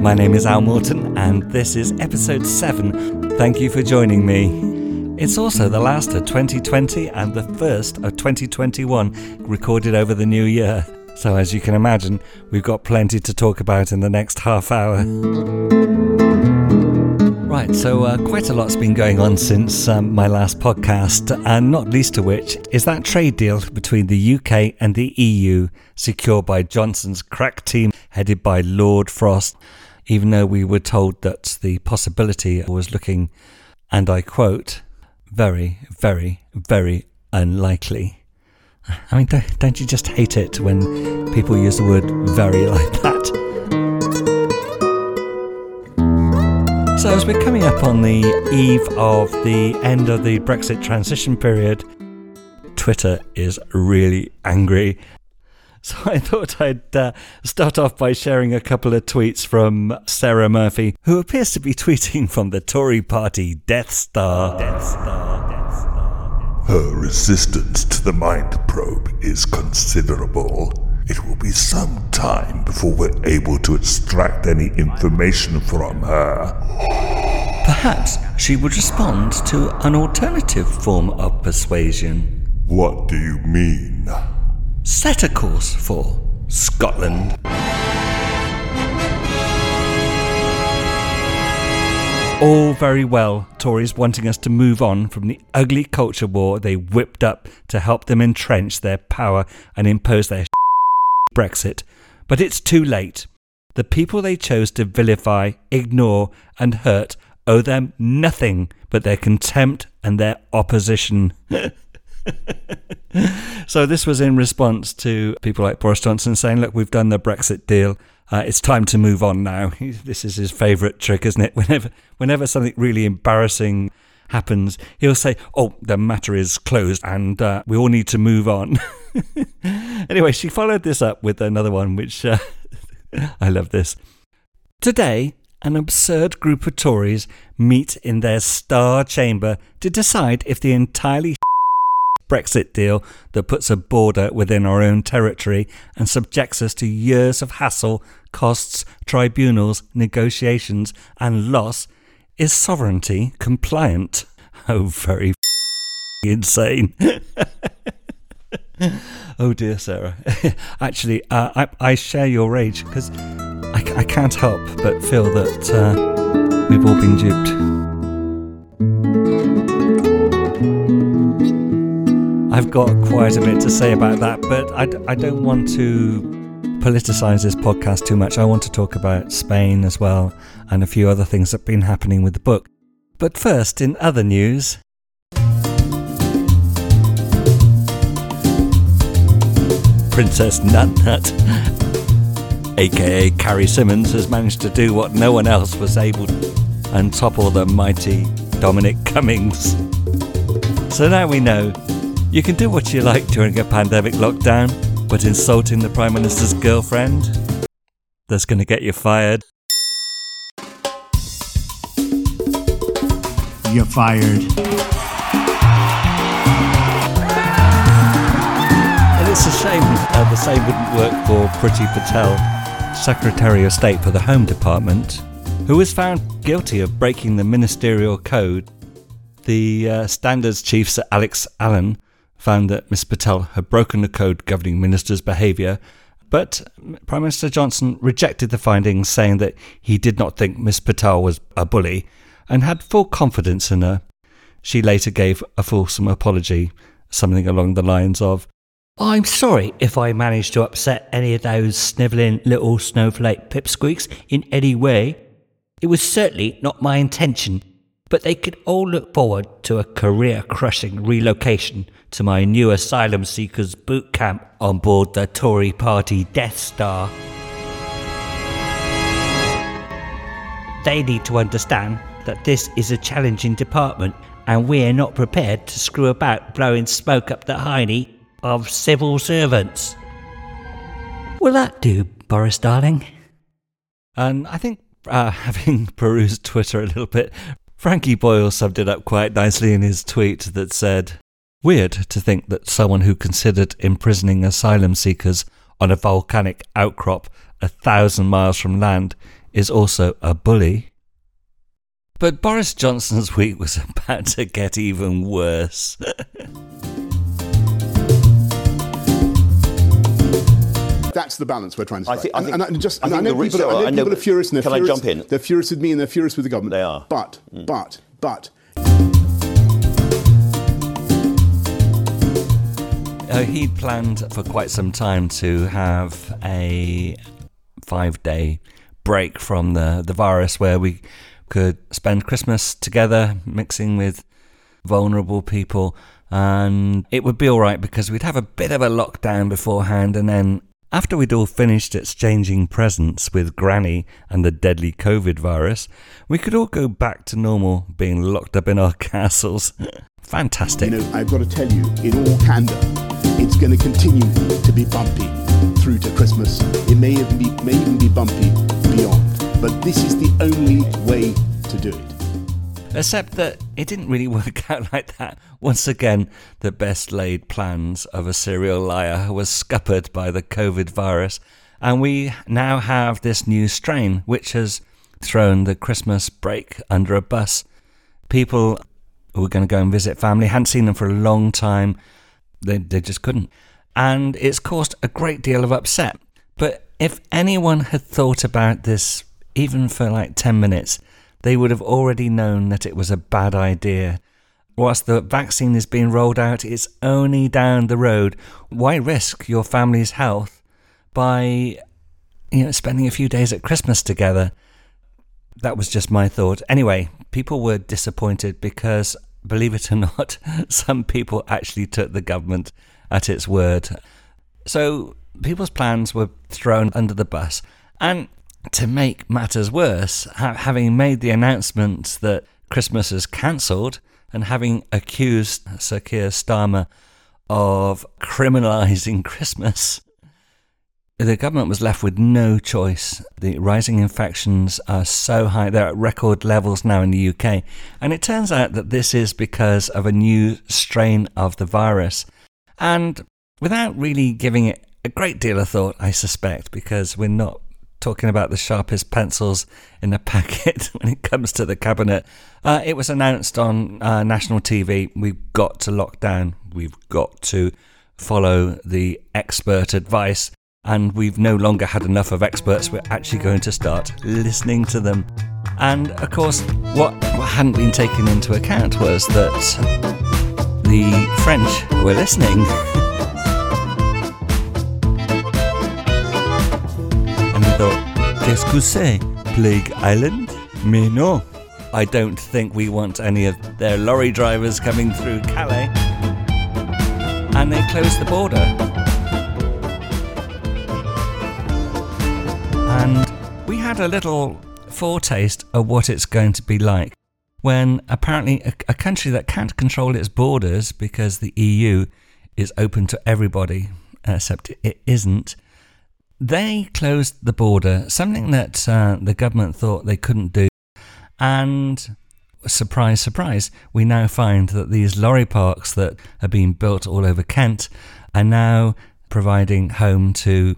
My name is Al Morton, and this is episode 7. Thank you for joining me. It's also the last of 2020 and the first of 2021 recorded over the new year. So, as you can imagine, we've got plenty to talk about in the next half hour. Right, so uh, quite a lot's been going on since um, my last podcast, and not least of which is that trade deal between the UK and the EU, secured by Johnson's crack team headed by Lord Frost even though we were told that the possibility was looking, and I quote, very, very, very unlikely. I mean, don't, you just hate it when people use the word very like that? So, as we're coming up on the eve of the end of the Brexit transition period, Twitter is really angry so I thought I'd uh, start off by sharing a couple of tweets from Sarah Murphy, who appears to be tweeting from the Tory party Death Star. Death Star. Death Star. Her resistance to the mind probe is considerable. It will be some time before we're able to extract any information from her. Perhaps she would respond to an alternative form of persuasion. What do you mean? set a course for Scotland. All very well, Tories wanting us to move on from the ugly culture war they whipped up to help them entrench their power and impose their Brexit. But it's too late. The people they chose to vilify, ignore, and hurt owe them nothing but their contempt and their opposition. so this was in response to people like Boris Johnson saying, "Look, we've done the Brexit deal. Uh, it's time to move on now." This is his favourite trick, isn't it? Whenever, whenever something really embarrassing happens, he'll say, "Oh, the matter is closed, and uh, we all need to move on." anyway, she followed this up with another one, which uh, I love this. Today, an absurd group of Tories meet in their star chamber to decide if the entirely Brexit deal that puts a border within our own territory and subjects us to years of hassle, costs, tribunals, negotiations, and loss is sovereignty compliant. Oh, very insane. oh dear, Sarah. Actually, uh, I, I, share your rage because I, I, can't help but feel that uh, we've all been duped. I've got quite a bit to say about that, but I, I don't want to politicize this podcast too much. I want to talk about Spain as well and a few other things that have been happening with the book. But first, in other news. Princess Nut Nut, aka Carrie Symonds, has managed to do what no one else was able to and topple the mighty Dominic Cummings. So now we know you can do what you like during a pandemic lockdown, but insulting the Prime Minister's girlfriend? That's going to get you fired. You're fired. It's a shame uh, the same wouldn't work for Priti Patel, Secretary of State for the Home Department, who was found guilty of breaking the ministerial code. The uh, standards chief, Sir Alex Allan, found that Ms. Patel had broken the code governing ministers' behaviour, but Prime Minister Johnson rejected the findings, saying that he did not think Ms. Patel was a bully and had full confidence in her. She later gave a fulsome apology, something along the lines of, I'm sorry if I managed to upset any of those snivelling little snowflake pipsqueaks in any way. It was certainly not my intention but they could all look forward to a career crushing relocation to my new asylum seekers boot camp on board the Tory party Death Star. They need to understand that this is a challenging department and we're not prepared to screw about blowing smoke up the hiney of civil servants. Will that do, Boris darling? And I think uh, having perused Twitter a little bit Frankie Boyle summed it up quite nicely in his tweet that said, Weird to think that someone who considered imprisoning asylum seekers on a volcanic outcrop a thousand miles from land is also a bully. But Boris Johnson's week was about to get even worse. That's the balance we're trying to strike. I think- I think- and, and just, I I think know, the people, research- I know I know, people are furious and they're can I jump in? They're furious with me and they're furious with the government. They are. Mm. But, but, but, Uh, he'd planned for quite some time to have a five day break from the, the virus where we could spend Christmas together, mixing with vulnerable people. And it would be all right because we'd have a bit of a lockdown beforehand. And then after we'd all finished exchanging presents with Granny and the deadly COVID virus, we could all go back to normal being locked up in our castles. Fantastic. you know, I've got to tell you, in all candour, it's going to continue to be bumpy through to Christmas. It may even be, may even be bumpy beyond. But this is the only way to do it. Except that it didn't really work out like that. Once again, the best laid plans of a serial liar was scuppered by the COVID virus, and we now have this new strain which has thrown the Christmas break under a bus. People who were going to go and visit family hadn't seen them for a long time, they, they just couldn't. And it's caused a great deal of upset. But if anyone had thought about this, even for like 10 minutes, they would have already known that it was a bad idea. Whilst the vaccine is being rolled out, it's only down the road. Why risk your family's health by you know spending a few days at Christmas together? That was just my thought. Anyway, people were disappointed because, believe it or not, some people actually took the government at its word. So people's plans were thrown under the bus. And to make matters worse, ha- having made the announcement that Christmas is cancelled and having accused Sir Keir Starmer of criminalising Christmas, the government was left with no choice. The rising infections are so high, they're at record levels now in the UK. And it turns out that this is because of a new strain of the virus. And without really giving it a great deal of thought, I suspect, because we're not talking about the sharpest pencils in the packet when it comes to the cabinet. Uh, it was announced on uh, national TV we've got to lock down, we've got to follow the expert advice, and we've no longer had enough of experts. We're actually going to start listening to them. And of course, what, what hadn't been taken into account was that the French were listening. Qu'est-ce que c'est? Plague Island? Mais non. I don't think we want any of their lorry drivers coming through Calais. And they closed the border. And we had a little foretaste of what it's going to be like when apparently a, a country that can't control its borders because the EU is open to everybody, except it isn't, they closed the border, something that uh, the government thought they couldn't do. And surprise, surprise, we now find that these lorry parks that are being built all over Kent are now providing home to,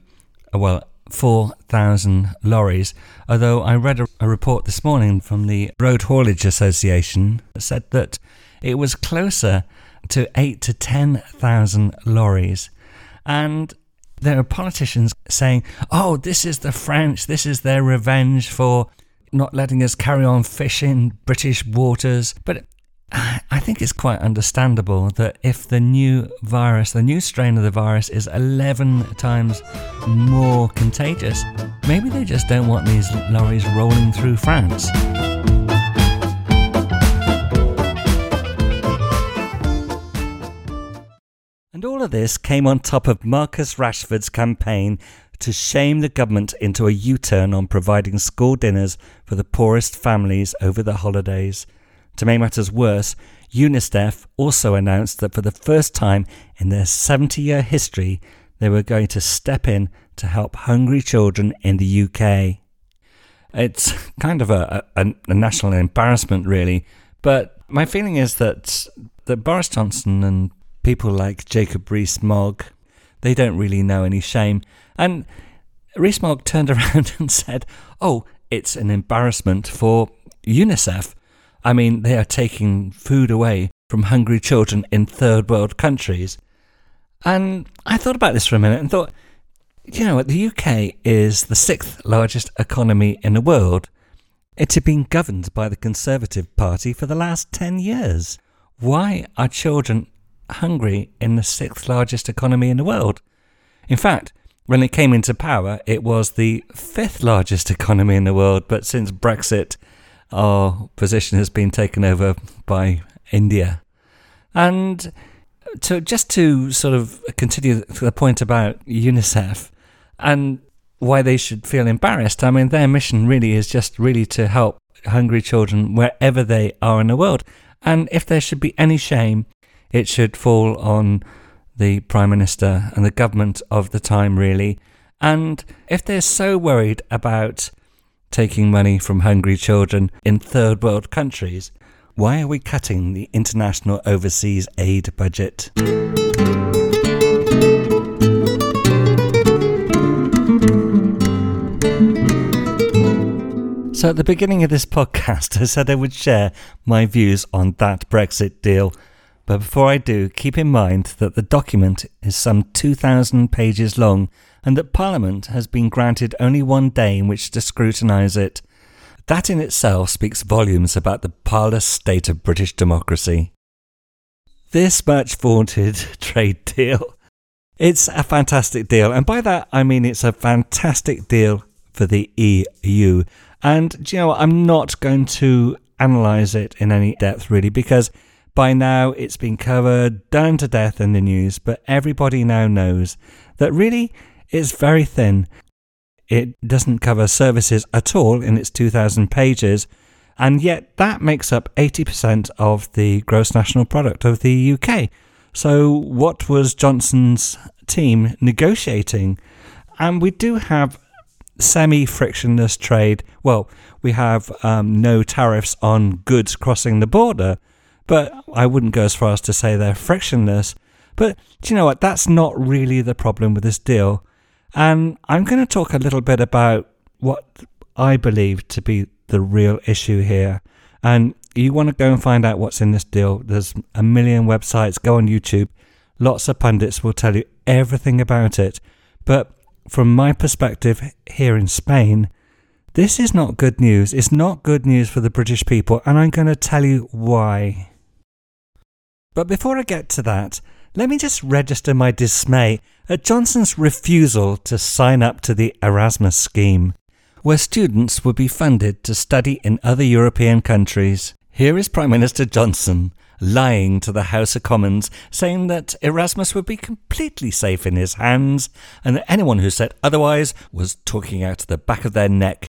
well, 4,000 lorries. Although I read a, a report this morning from the Road Haulage Association that said that it was closer to 8 to 10,000 lorries. And there are politicians saying, oh, this is the French, this is their revenge for not letting us carry on fishing British waters. But I think it's quite understandable that if the new virus, the new strain of the virus, is 11 times more contagious, maybe they just don't want these lorries rolling through France. And all of this came on top of Marcus Rashford's campaign to shame the government into a U turn on providing school dinners for the poorest families over the holidays. To make matters worse, UNICEF also announced that for the first time in their 70 year history, they were going to step in to help hungry children in the UK. It's kind of a, a, a national embarrassment, really, but my feeling is that, that Boris Johnson and people like Jacob Rees Mogg, they don't really know any shame. And Rees-Mogg turned around and said, Oh, it's an embarrassment for UNICEF. I mean, they are taking food away from hungry children in third world countries. And I thought about this for a minute and thought, you know what, the UK is the sixth largest economy in the world. It had been governed by the Conservative Party for the last 10 years. Why are children hungry in the sixth largest economy in the world? In fact, when it came into power, it was the fifth largest economy in the world, but since Brexit, our position has been taken over by India. And to just to sort of continue the point about UNICEF and why they should feel embarrassed, I mean, their mission really is just really to help hungry children wherever they are in the world. And if there should be any shame, it should fall on the Prime Minister and the government of the time, really. And if they're so worried about taking money from hungry children in third world countries, why are we cutting the international overseas aid budget? So, at the beginning of this podcast, I said I would share my views on that Brexit deal. But before I do, keep in mind that the document is some 2,000 pages long and that Parliament has been granted only one day in which to scrutinise it. That in itself speaks volumes about the parlous state of British democracy. This much vaunted trade deal. It's a fantastic deal, and by that I mean it's a fantastic deal for the EU and you know, I'm not going to analyze it in any depth really because by now it's been covered down to death in the news, but everybody now knows that really it's very thin. It doesn't cover services at all in its 2,000 pages, and yet that makes up 80% of the gross national product of the UK. So, what was Johnson's team negotiating? And we do have semi frictionless trade. Well, we have um, no tariffs on goods crossing the border, but I wouldn't go as far as to say they're frictionless. But do you know what? That's not really the problem with this deal. And I'm going to talk a little bit about what I believe to be the real issue here. And you want to go and find out what's in this deal. There's a million websites. Go on YouTube. Lots of pundits will tell you everything about it. But from my perspective here in Spain, this is not good news. It's not good news for the British people, and I'm going to tell you why. But before I get to that, let me just register my dismay at Johnson's refusal to sign up to the Erasmus scheme, where students would be funded to study in other European countries. Here is Prime Minister Johnson lying to the House of Commons, saying that Erasmus would be completely safe in his hands, and that anyone who said otherwise was talking out of the back of their neck.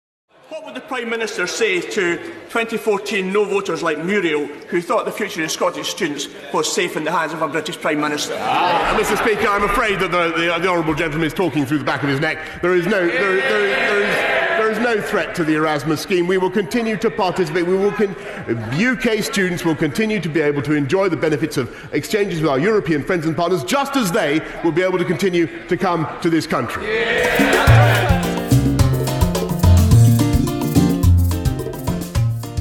What would the Prime Minister say to 2014 no voters like Muriel, who thought the future of Scottish students was safe in the hands of a British Prime Minister? Uh, Mr. Speaker, I'm afraid that the, the, the honourable gentleman is talking through the back of his neck. There is no. There, there, there is, there is no threat to the Erasmus scheme. We will continue to participate. We will UK students will continue to be able to enjoy the benefits of exchanges with our European friends and partners, just as they will be able to continue to come to this country.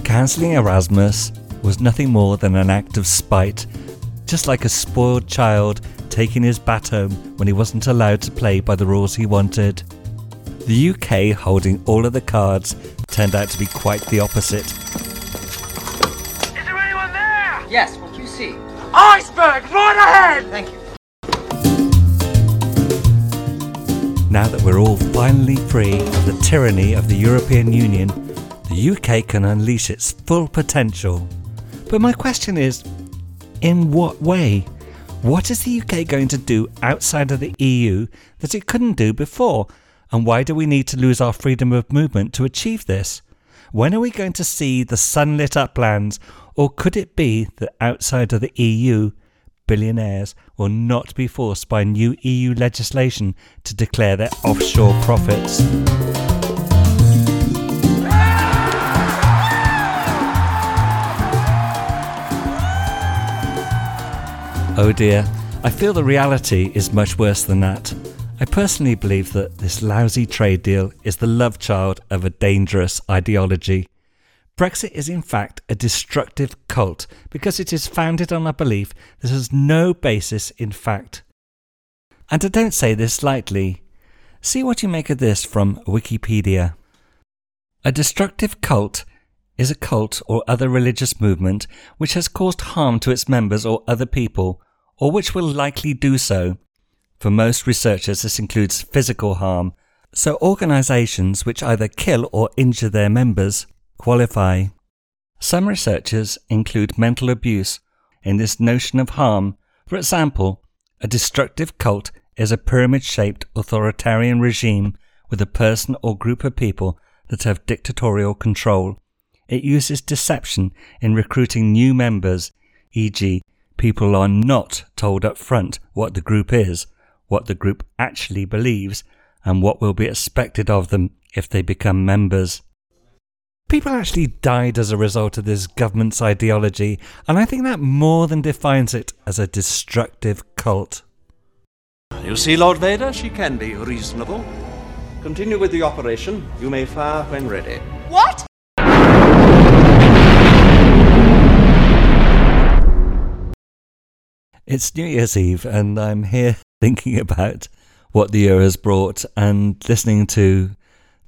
Cancelling Erasmus was nothing more than an act of spite, just like a spoiled child taking his bat home when he wasn't allowed to play by the rules he wanted. The UK holding all of the cards turned out to be quite the opposite. Is there anyone there? Yes, what do you see? Iceberg, right ahead! Thank you. Now that we're all finally free of the tyranny of the European Union, the UK can unleash its full potential. But my question is in what way? What is the UK going to do outside of the EU that it couldn't do before? And why do we need to lose our freedom of movement to achieve this? When are we going to see the sunlit uplands? Or could it be that outside of the EU, billionaires will not be forced by new EU legislation to declare their offshore profits? Oh dear, I feel the reality is much worse than that. I personally believe that this lousy trade deal is the love child of a dangerous ideology. Brexit is in fact a destructive cult because it is founded on a belief that has no basis in fact. And I don't say this lightly. See what you make of this from Wikipedia. A destructive cult is a cult or other religious movement which has caused harm to its members or other people, or which will likely do so. For most researchers, this includes physical harm, so organizations which either kill or injure their members qualify. Some researchers include mental abuse in this notion of harm. For example, a destructive cult is a pyramid shaped authoritarian regime with a person or group of people that have dictatorial control. It uses deception in recruiting new members, e.g., people are not told up front what the group is, what the group actually believes, and what will be expected of them if they become members. People actually died as a result of this government's ideology, and I think that more than defines it as a destructive cult. You see, Lord Vader, she can be reasonable. Continue with the operation. You may fire when ready. What? It's New Year's Eve, and I'm here thinking about what the year has brought and listening to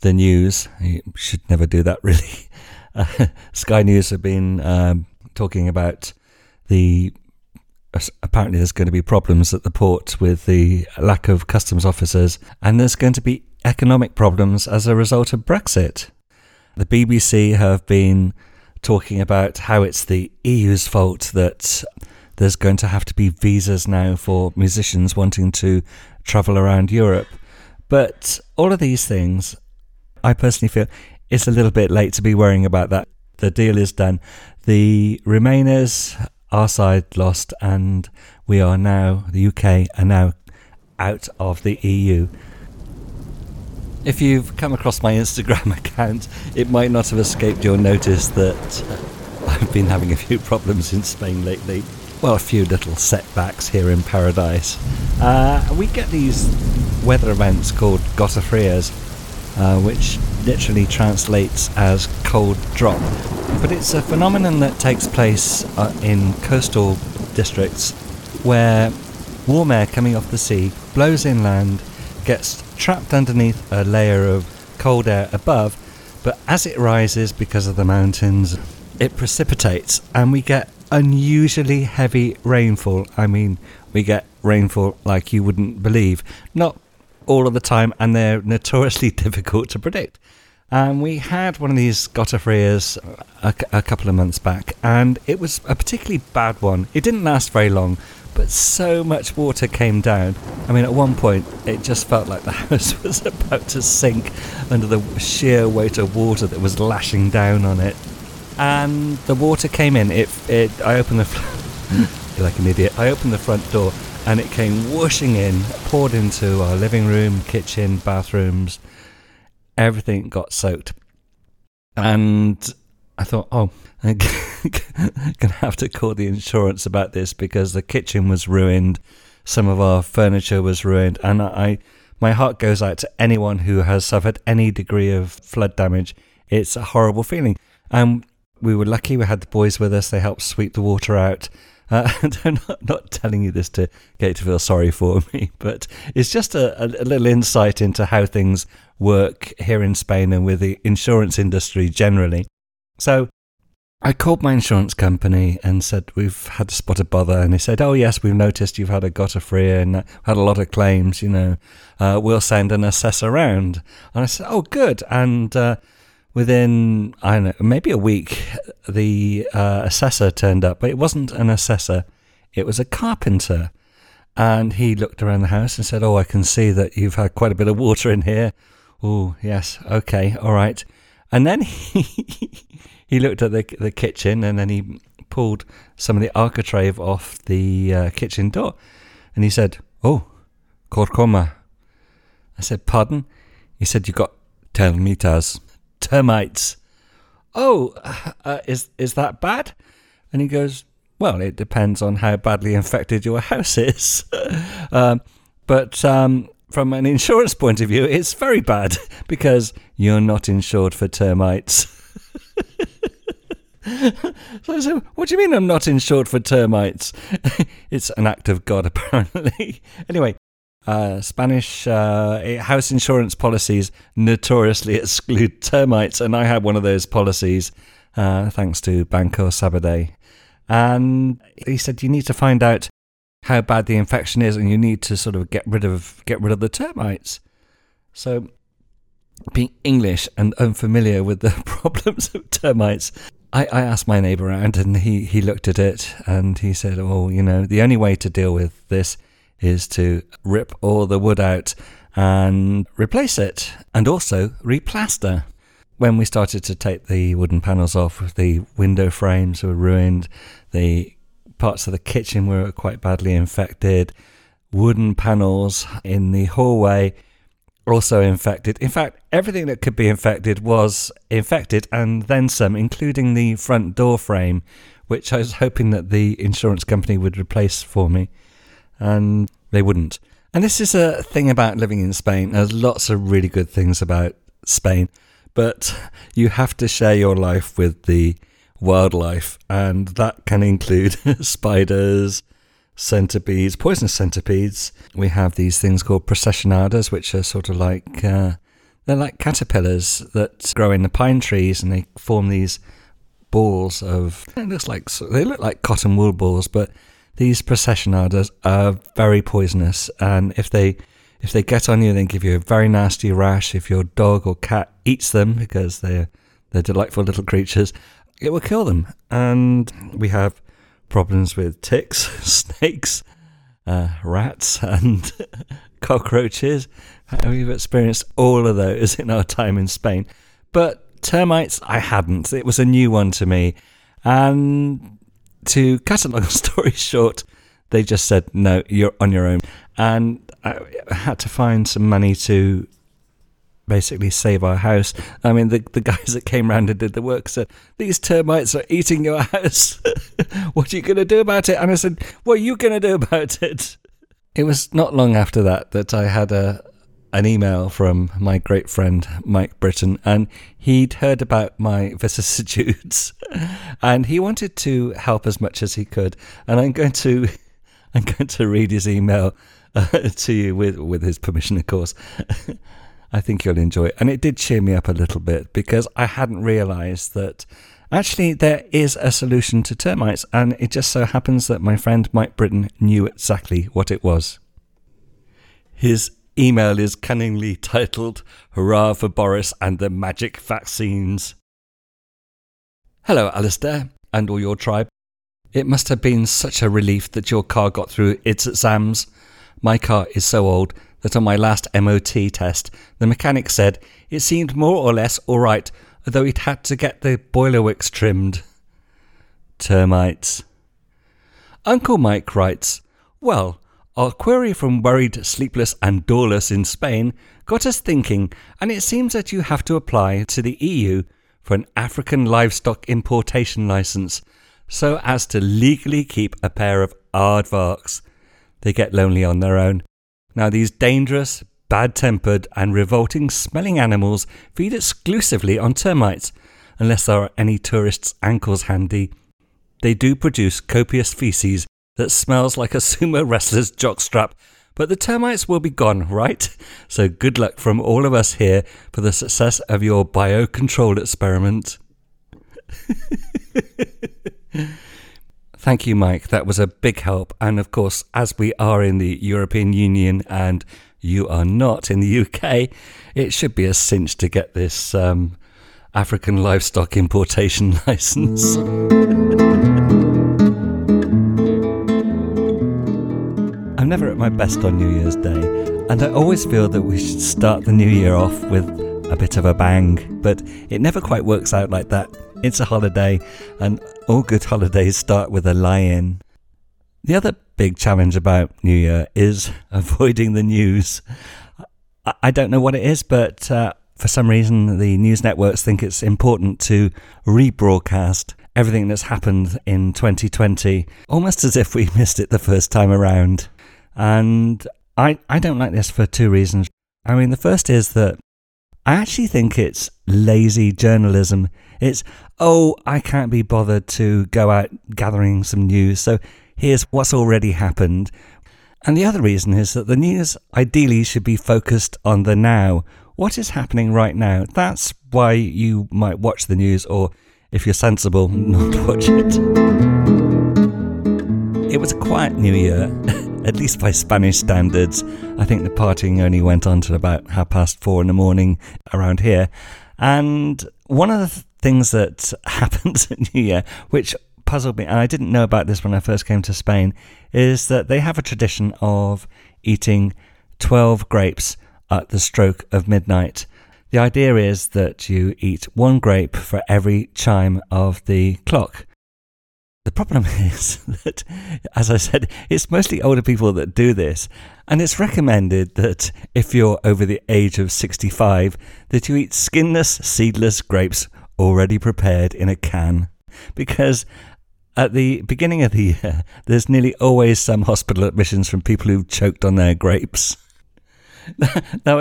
the news. You should never do that, really. Uh, Sky News have been um, talking about the. Apparently, there's going to be problems at the port with the lack of customs officers, and there's going to be economic problems as a result of Brexit. The BBC have been talking about how it's the EU's fault that there's going to have to be visas now for musicians wanting to travel around Europe. But all of these things, I personally feel it's a little bit late to be worrying about that. The deal is done. The Remainers, our side lost, and we are now, the UK are now out of the EU. If you've come across my Instagram account, it might not have escaped your notice that I've been having a few problems in Spain lately well, a few little setbacks here in paradise. Uh, we get these weather events called gota frias, uh, which literally translates as cold drop. But it's a phenomenon that takes place uh, in coastal districts where warm air coming off the sea blows inland, gets trapped underneath a layer of cold air above, but as it rises because of the mountains, it precipitates, and we get unusually heavy rainfall. I mean, we get rainfall like you wouldn't believe. Not all of the time, and they're notoriously difficult to predict. And we had one of these gota frias a, a couple of months back, and it was a particularly bad one. It didn't last very long, but so much water came down. I mean, at one point, it just felt like the house was about to sink under the sheer weight of water that was lashing down on it and the water came in. It, it I opened the like an idiot. I opened the front door and it came whooshing in, poured into our living room, kitchen, bathrooms. Everything got soaked, and I thought, oh, I'm gonna have to call the insurance about this because the kitchen was ruined, some of our furniture was ruined, and I, my heart goes out to anyone who has suffered any degree of flood damage. It's a horrible feeling. And we were lucky we had the boys with us. They helped sweep the water out. Uh, I'm not, not, telling you this to get you to feel sorry for me, but it's just a, a, little insight into how things work here in Spain and with the insurance industry generally. So I called my insurance company and said, We've had a spot of bother. And they said, Oh, yes, we've noticed you've had a gota fria and had a lot of claims, you know. Uh, we'll send an assessor around. And I said, Oh, good. And uh, within I don't know maybe a week, the uh, assessor turned up, but it wasn't an assessor; it was a carpenter. And he looked around the house and said, "Oh, I can see that you've had quite a bit of water in here." Oh, yes, okay, all right. And then he he looked at the the kitchen and then he pulled some of the architrave off the uh, kitchen door, and he said, "Oh, corcoma." I said, "Pardon?" He said, "You got termitas." Termites. Oh, uh, is is that bad? And he goes, Well, it depends on how badly infected your house is. um, but um, from an insurance point of view, it's very bad because you're not insured for termites. so, so, what do you mean I'm not insured for termites? it's an act of God, apparently. anyway, uh, Spanish uh, house insurance policies notoriously exclude termites, and I had one of those policies uh, thanks to Banco Sabadell. And he said you need to find out how bad the infection is, and you need to sort of get rid of get rid of the termites. So, being English and unfamiliar with the problems of termites, I, I asked my neighbour around, and he he looked at it and he said, "Oh, you know, the only way to deal with this is to rip all the wood out and replace it, and also replaster." When we started to take the wooden panels off, the window frames were ruined, the parts of the kitchen were quite badly infected. Wooden panels in the hallway also infected. In fact, everything that could be infected was infected and then some, including the front door frame, which I was hoping that the insurance company would replace for me. And they wouldn't. And this is a thing about living in Spain. There's lots of really good things about Spain, but you have to share your life with the wildlife, and that can include spiders, centipedes, poisonous centipedes. We have these things called processionadas, which are sort of like uh, they're like caterpillars that grow in the pine trees, and they form these balls of. It looks like they look like cotton wool balls, but these processionadas are very poisonous, and if they if they get on you, they give you a very nasty rash. If your dog or cat eats them, because they're they're delightful little creatures, it will kill them. And we have problems with ticks, snakes, uh, rats, and cockroaches. We've experienced all of those in our time in Spain. But termites, I hadn't. It was a new one to me. And to cut a long story short, they just said, no, you're on your own. And I had to find some money to basically save our house. I mean, the, the guys that came round and did the work said, These termites are eating your house. what are you going to do about it? And I said, What are you going to do about it? It was not long after that that I had a an email from my great friend Mike Britton, and he'd heard about my vicissitudes, and he wanted to help as much as he could. And I'm going to, I'm going to read his email uh, to you with with his permission, of course. I think you'll enjoy it. And it did cheer me up a little bit because I hadn't realized that actually there is a solution to termites. And it just so happens that my friend Mike Britton knew exactly what it was. His email is cunningly titled Hurrah for Boris and the Magic Vaccines. Hello, Alistair, and all your tribe. It must have been such a relief that your car got through its exams. My car is so old that on my last MOT test, the mechanic said it seemed more or less alright, although he'd had to get the boiler wicks trimmed. Termites. Uncle Mike writes, Well, our query from Worried, Sleepless, and Doorless in Spain got us thinking, and it seems that you have to apply to the EU for an African livestock importation license so as to legally keep a pair of aardvarks. They get lonely on their own now, these dangerous, bad tempered, and revolting smelling animals feed exclusively on termites, unless there are any tourists' ankles handy. They do produce copious feces that smells like a sumo wrestler's jockstrap, but the termites will be gone, right? So good luck from all of us here for the success of your biocontrol experiment. Thank you, Mike. That was a big help. And of course, as we are in the European Union and you are not in the UK, it should be a cinch to get this um, African livestock importation license. Never at my best on New Year's Day, and I always feel that we should start the new year off with a bit of a bang, but it never quite works out like that. It's a holiday, and all good holidays start with a lie in. The other big challenge about New Year is avoiding the news. I don't know what it is, but uh, for some reason, the news networks think it's important to rebroadcast everything that's happened in 2020, almost as if we missed it the first time around. And I, I don't like this for two reasons. I mean, the first is that I actually think it's lazy journalism. It's, oh, I can't be bothered to go out gathering some news, so here's what's already happened. And the other reason is that the news ideally should be focused on the now. What is happening right now? That's why you might watch the news, or if you're sensible, not watch it. It was a quiet New Year, at least by Spanish standards. I think the partying only went on to about half past four in the morning around here. And one of the things that happens at New Year, which puzzled me, and I didn't know about this when I first came to Spain, is that they have a tradition of eating 12 grapes at the stroke of midnight. The idea is that you eat one grape for every chime of the clock. The problem is that, as I said, it's mostly older people that do this, and it's recommended that if you're over the age of 65, that you eat skinless, seedless grapes already prepared in a can, because at the beginning of the year, there's nearly always some hospital admissions from people who've choked on their grapes. now,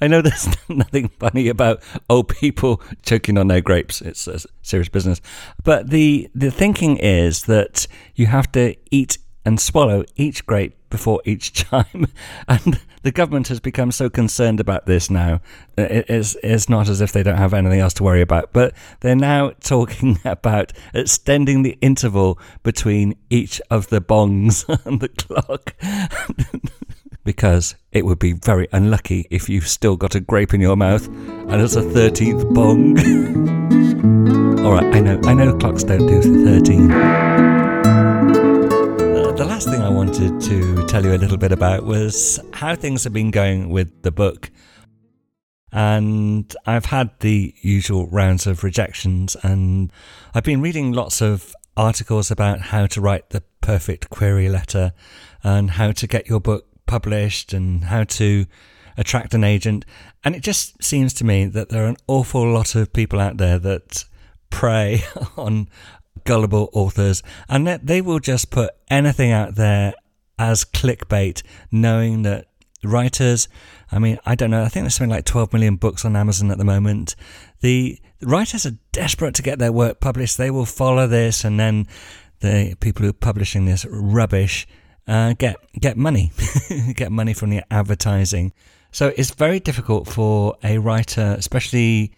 I know there's nothing funny about old people choking on their grapes. It's a serious business. But the, the thinking is that you have to eat and swallow each grape before each chime. And the government has become so concerned about this now. It's, it's not as if they don't have anything else to worry about, but they're now talking about extending the interval between each of the bongs on the clock. Because it would be very unlucky if you've still got a grape in your mouth and it's a 13th bong. Alright, I know, I know clocks don't do 13 uh, the last thing I wanted to tell you a little bit about was how things have been going with the book. And I've had the usual rounds of rejections, and I've been reading lots of articles about how to write the perfect query letter and how to get your book published and how to attract an agent. And it just seems to me that there are an awful lot of people out there that prey on gullible authors, and that they will just put anything out there as clickbait, knowing that writers, I mean, I don't know, I think there's something like 12 million books on Amazon at the moment. The, writers are desperate to get their work published. They will follow this, and then the people who are publishing this rubbish uh, get get money, get money from the advertising. So it's very difficult for a writer, especially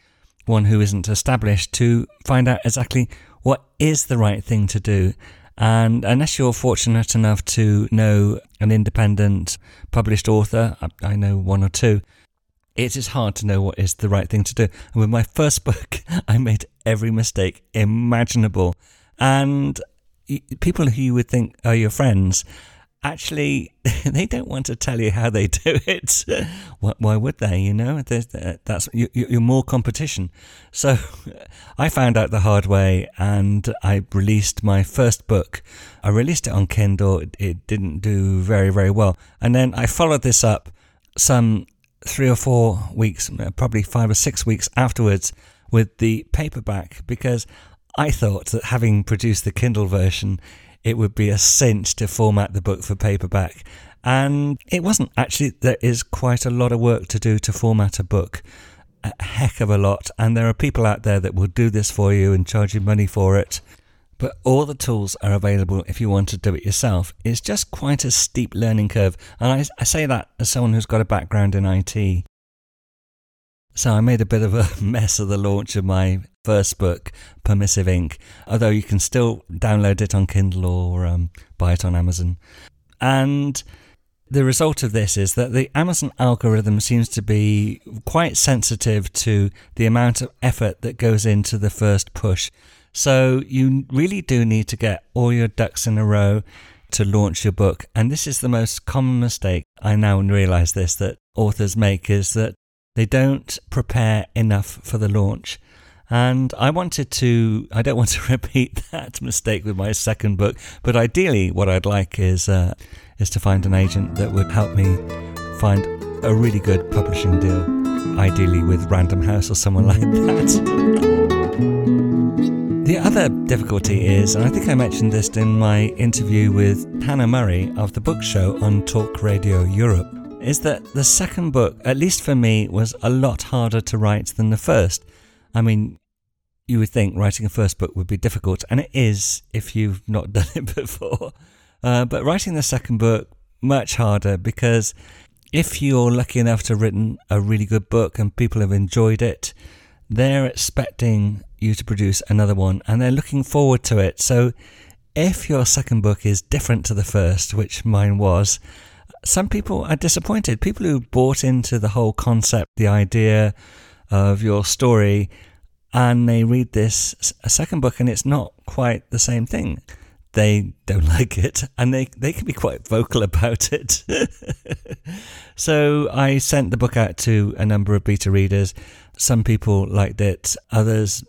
one who isn't established, to find out exactly what is the right thing to do. And unless you're fortunate enough to know an independent published author, I know one or two, it is hard to know what is the right thing to do. And with my first book, I made every mistake imaginable. And people who you would think are your friends actually they don't want to tell you how they do it. Why would they? You know, that's you're more competition. So I found out the hard way, and I released my first book. I released it on Kindle. It didn't do very very well, and then I followed this up some three or four weeks, uh, probably five or six weeks afterwards, with the paperback because I thought that having produced the Kindle version it would be a cinch to format the book for paperback. And it wasn't actually, there is quite a lot of work to do to format a book. A heck of a lot. And there are people out there that will do this for you and charge you money for it. But all the tools are available if you want to do it yourself. It's just quite a steep learning curve. And I, I say that as someone who's got a background in IT. So I made a bit of a mess of the launch of my first book, Permissive Ink, although you can still download it on Kindle or um, buy it on Amazon. And the result of this is that the Amazon algorithm seems to be quite sensitive to the amount of effort that goes into the first push. So you really do need to get all your ducks in a row to launch your book. And this is the most common mistake I now realize this that authors make is that they don't prepare enough for the launch. And I wanted to, I don't want to repeat that mistake with my second book, but ideally, what I'd like is, uh, is to find an agent that would help me find a really good publishing deal. ideally with Random House or someone like that. The other difficulty is, and I think I mentioned this in my interview with Hannah Murray of the Book Show on Talk Radio Europe, is that the second book, at least for me, was a lot harder to write than the first. I mean, you would think writing a first book would be difficult, and it is if you've not done it before. Uh, but writing the second book, much harder because if you're lucky enough to have written a really good book and people have enjoyed it, they're expecting you to produce another one and they're looking forward to it. So if your second book is different to the first, which mine was, some people are disappointed. People who bought into the whole concept, the idea of your story, and they read this a second book and it's not quite the same thing. They don't like it and they, they can be quite vocal about it. so I sent the book out to a number of beta readers. Some people liked it, others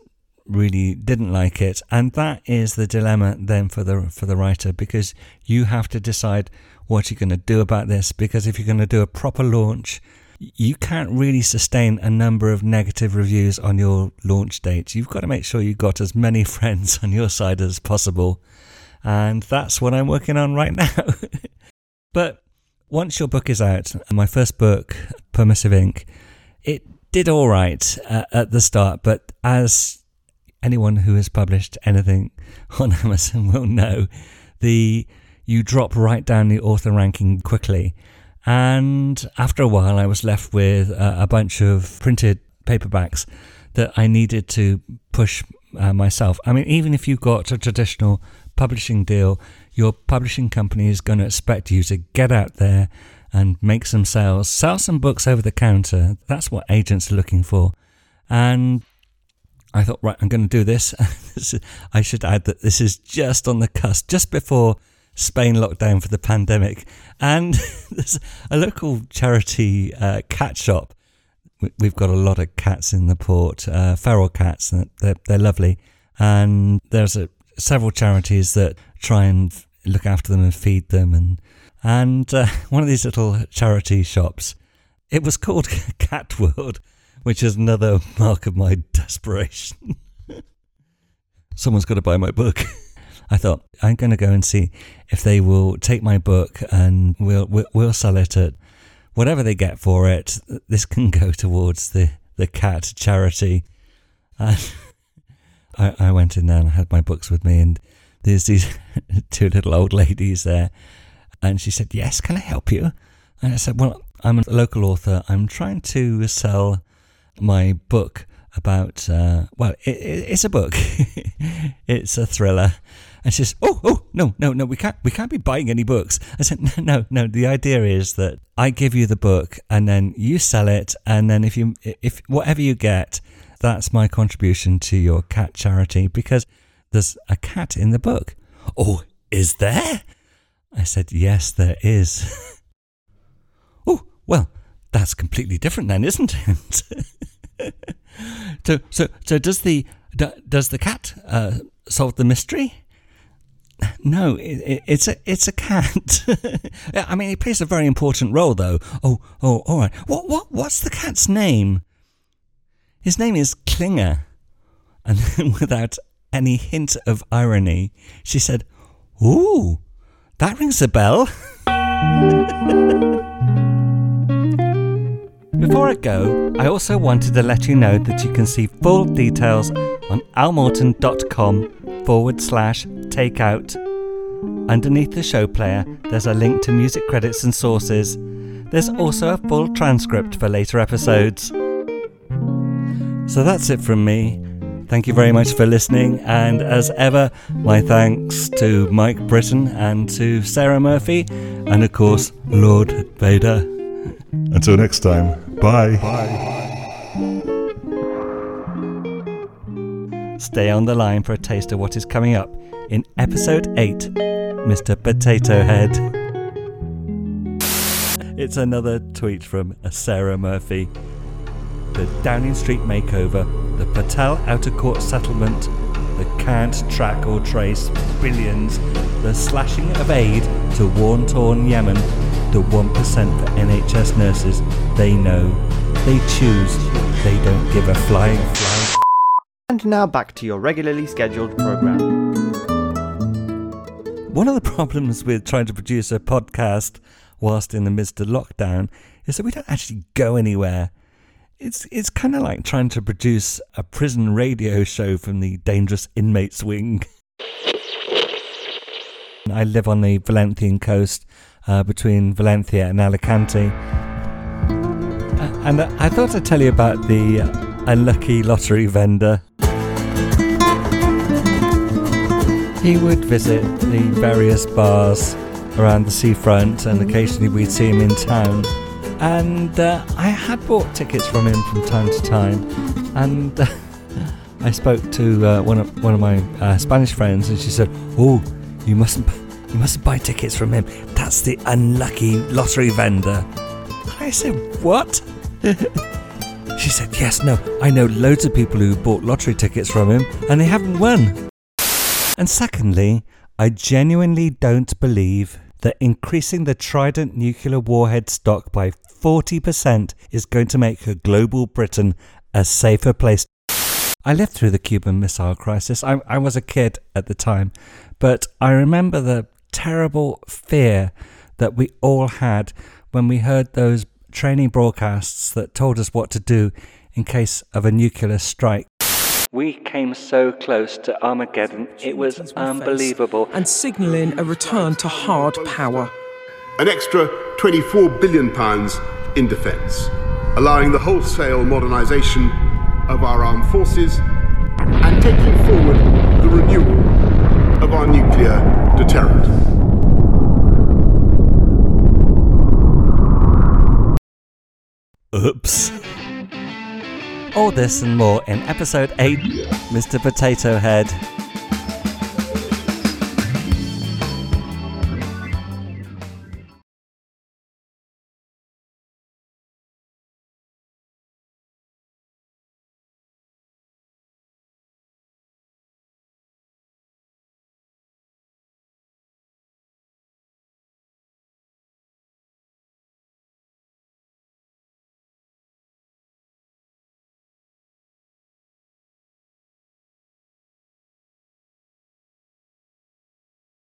really didn't like it. And that is the dilemma then for the for the writer because you have to decide what you're going to do about this because if you're going to do a proper launch you can't really sustain a number of negative reviews on your launch date. You've got to make sure you've got as many friends on your side as possible. And that's what I'm working on right now. but once your book is out, my first book, Permissive Ink, it did all right uh, at the start. But as anyone who has published anything on Amazon will know, the you drop right down the author ranking quickly. And after a while, I was left with a, a bunch of printed paperbacks that I needed to push uh, myself. I mean, even if you've got a traditional publishing deal, your publishing company is going to expect you to get out there and make some sales, sell some books over the counter. That's what agents are looking for. And I thought, right, I'm going to do this. I should add that this is just on the cusp, just before Spain lockdown for the pandemic. And there's a local charity uh, cat shop. We've got a lot of cats in the port, uh, feral cats, and they're, they're lovely. And there's a, several charities that try and look after them and feed them. And and uh, one of these little charity shops, it was called Cat World, which is another mark of my desperation. Someone's got to buy my book. I thought I'm going to go and see if they will take my book and we'll we'll, sell it at whatever they get for it. This can go towards the the cat charity. And I, I went in there and I had my books with me, and there's these two little old ladies there, and she said, "Yes, can I help you?" And I said, "Well, I'm a local author. I'm trying to sell my book." about uh, well it, it's a book it's a thriller and she says, "Oh, oh, no, no, no, we can't, we can't be buying any books." I said, "No, no, no. The idea is that I give you the book, and then you sell it, and then if you, if whatever you get, that's my contribution to your cat charity because there's a cat in the book." Oh, is there? I said, "Yes, there is." oh, well, that's completely different then, isn't it? so, so, so does the does the cat uh, solve the mystery? No, it, it's a it's a cat. I mean, it plays a very important role, though. Oh, oh, all right. What what what's the cat's name? His name is Klinger, and then without any hint of irony, she said, "Ooh, that rings a bell." Before I go, I also wanted to let you know that you can see full details on almorton.com forward slash takeout. Underneath the show player, there's a link to music credits and sources. There's also a full transcript for later episodes. So that's it from me. Thank you very much for listening, and as ever, my thanks to Mike Britton and to Sarah Murphy, and of course, Lord Vader. Until next time, bye. Bye. Stay on the line for a taste of what is coming up in episode 8 Mr. Potato Head. It's another tweet from Sarah Murphy. The Downing Street makeover, the Patel outer court settlement, the can't track or trace billions, the slashing of aid to war torn Yemen, the 1% for NHS nurses they know they choose. They don't give a flying flying. And now back to your regularly scheduled program. One of the problems with trying to produce a podcast whilst in the midst of lockdown is that we don't actually go anywhere. It's it's kind of like trying to produce a prison radio show from the dangerous inmates wing. I live on the Valencian coast uh, between Valencia and Alicante. Uh, and I thought I'd tell you about the uh, unlucky lottery vendor. He would visit the various bars around the seafront and occasionally we'd see him in town. And uh, I had bought tickets from him from time to time. And uh, I spoke to uh, one of one of my uh, Spanish friends, and she said, "Oh, you mustn't, you mustn't buy tickets from him. That's the unlucky lottery vendor." I said, "What?" she said, "Yes, no, I know loads of people who bought lottery tickets from him, and they haven't won." And secondly, I genuinely don't believe that increasing the Trident nuclear warhead stock by 40% is going to make a global Britain a safer place. I lived through the Cuban Missile Crisis. I, I was a kid at the time, but I remember the terrible fear that we all had when we heard those training broadcasts that told us what to do in case of a nuclear strike. We came so close to Armageddon, it was unbelievable. And signalling a return to hard power. An extra £24 billion in defence, allowing the wholesale modernisation of our armed forces and taking forward the renewal of our nuclear deterrent. Oops. All this and more in episode 8 Mr. Potato Head.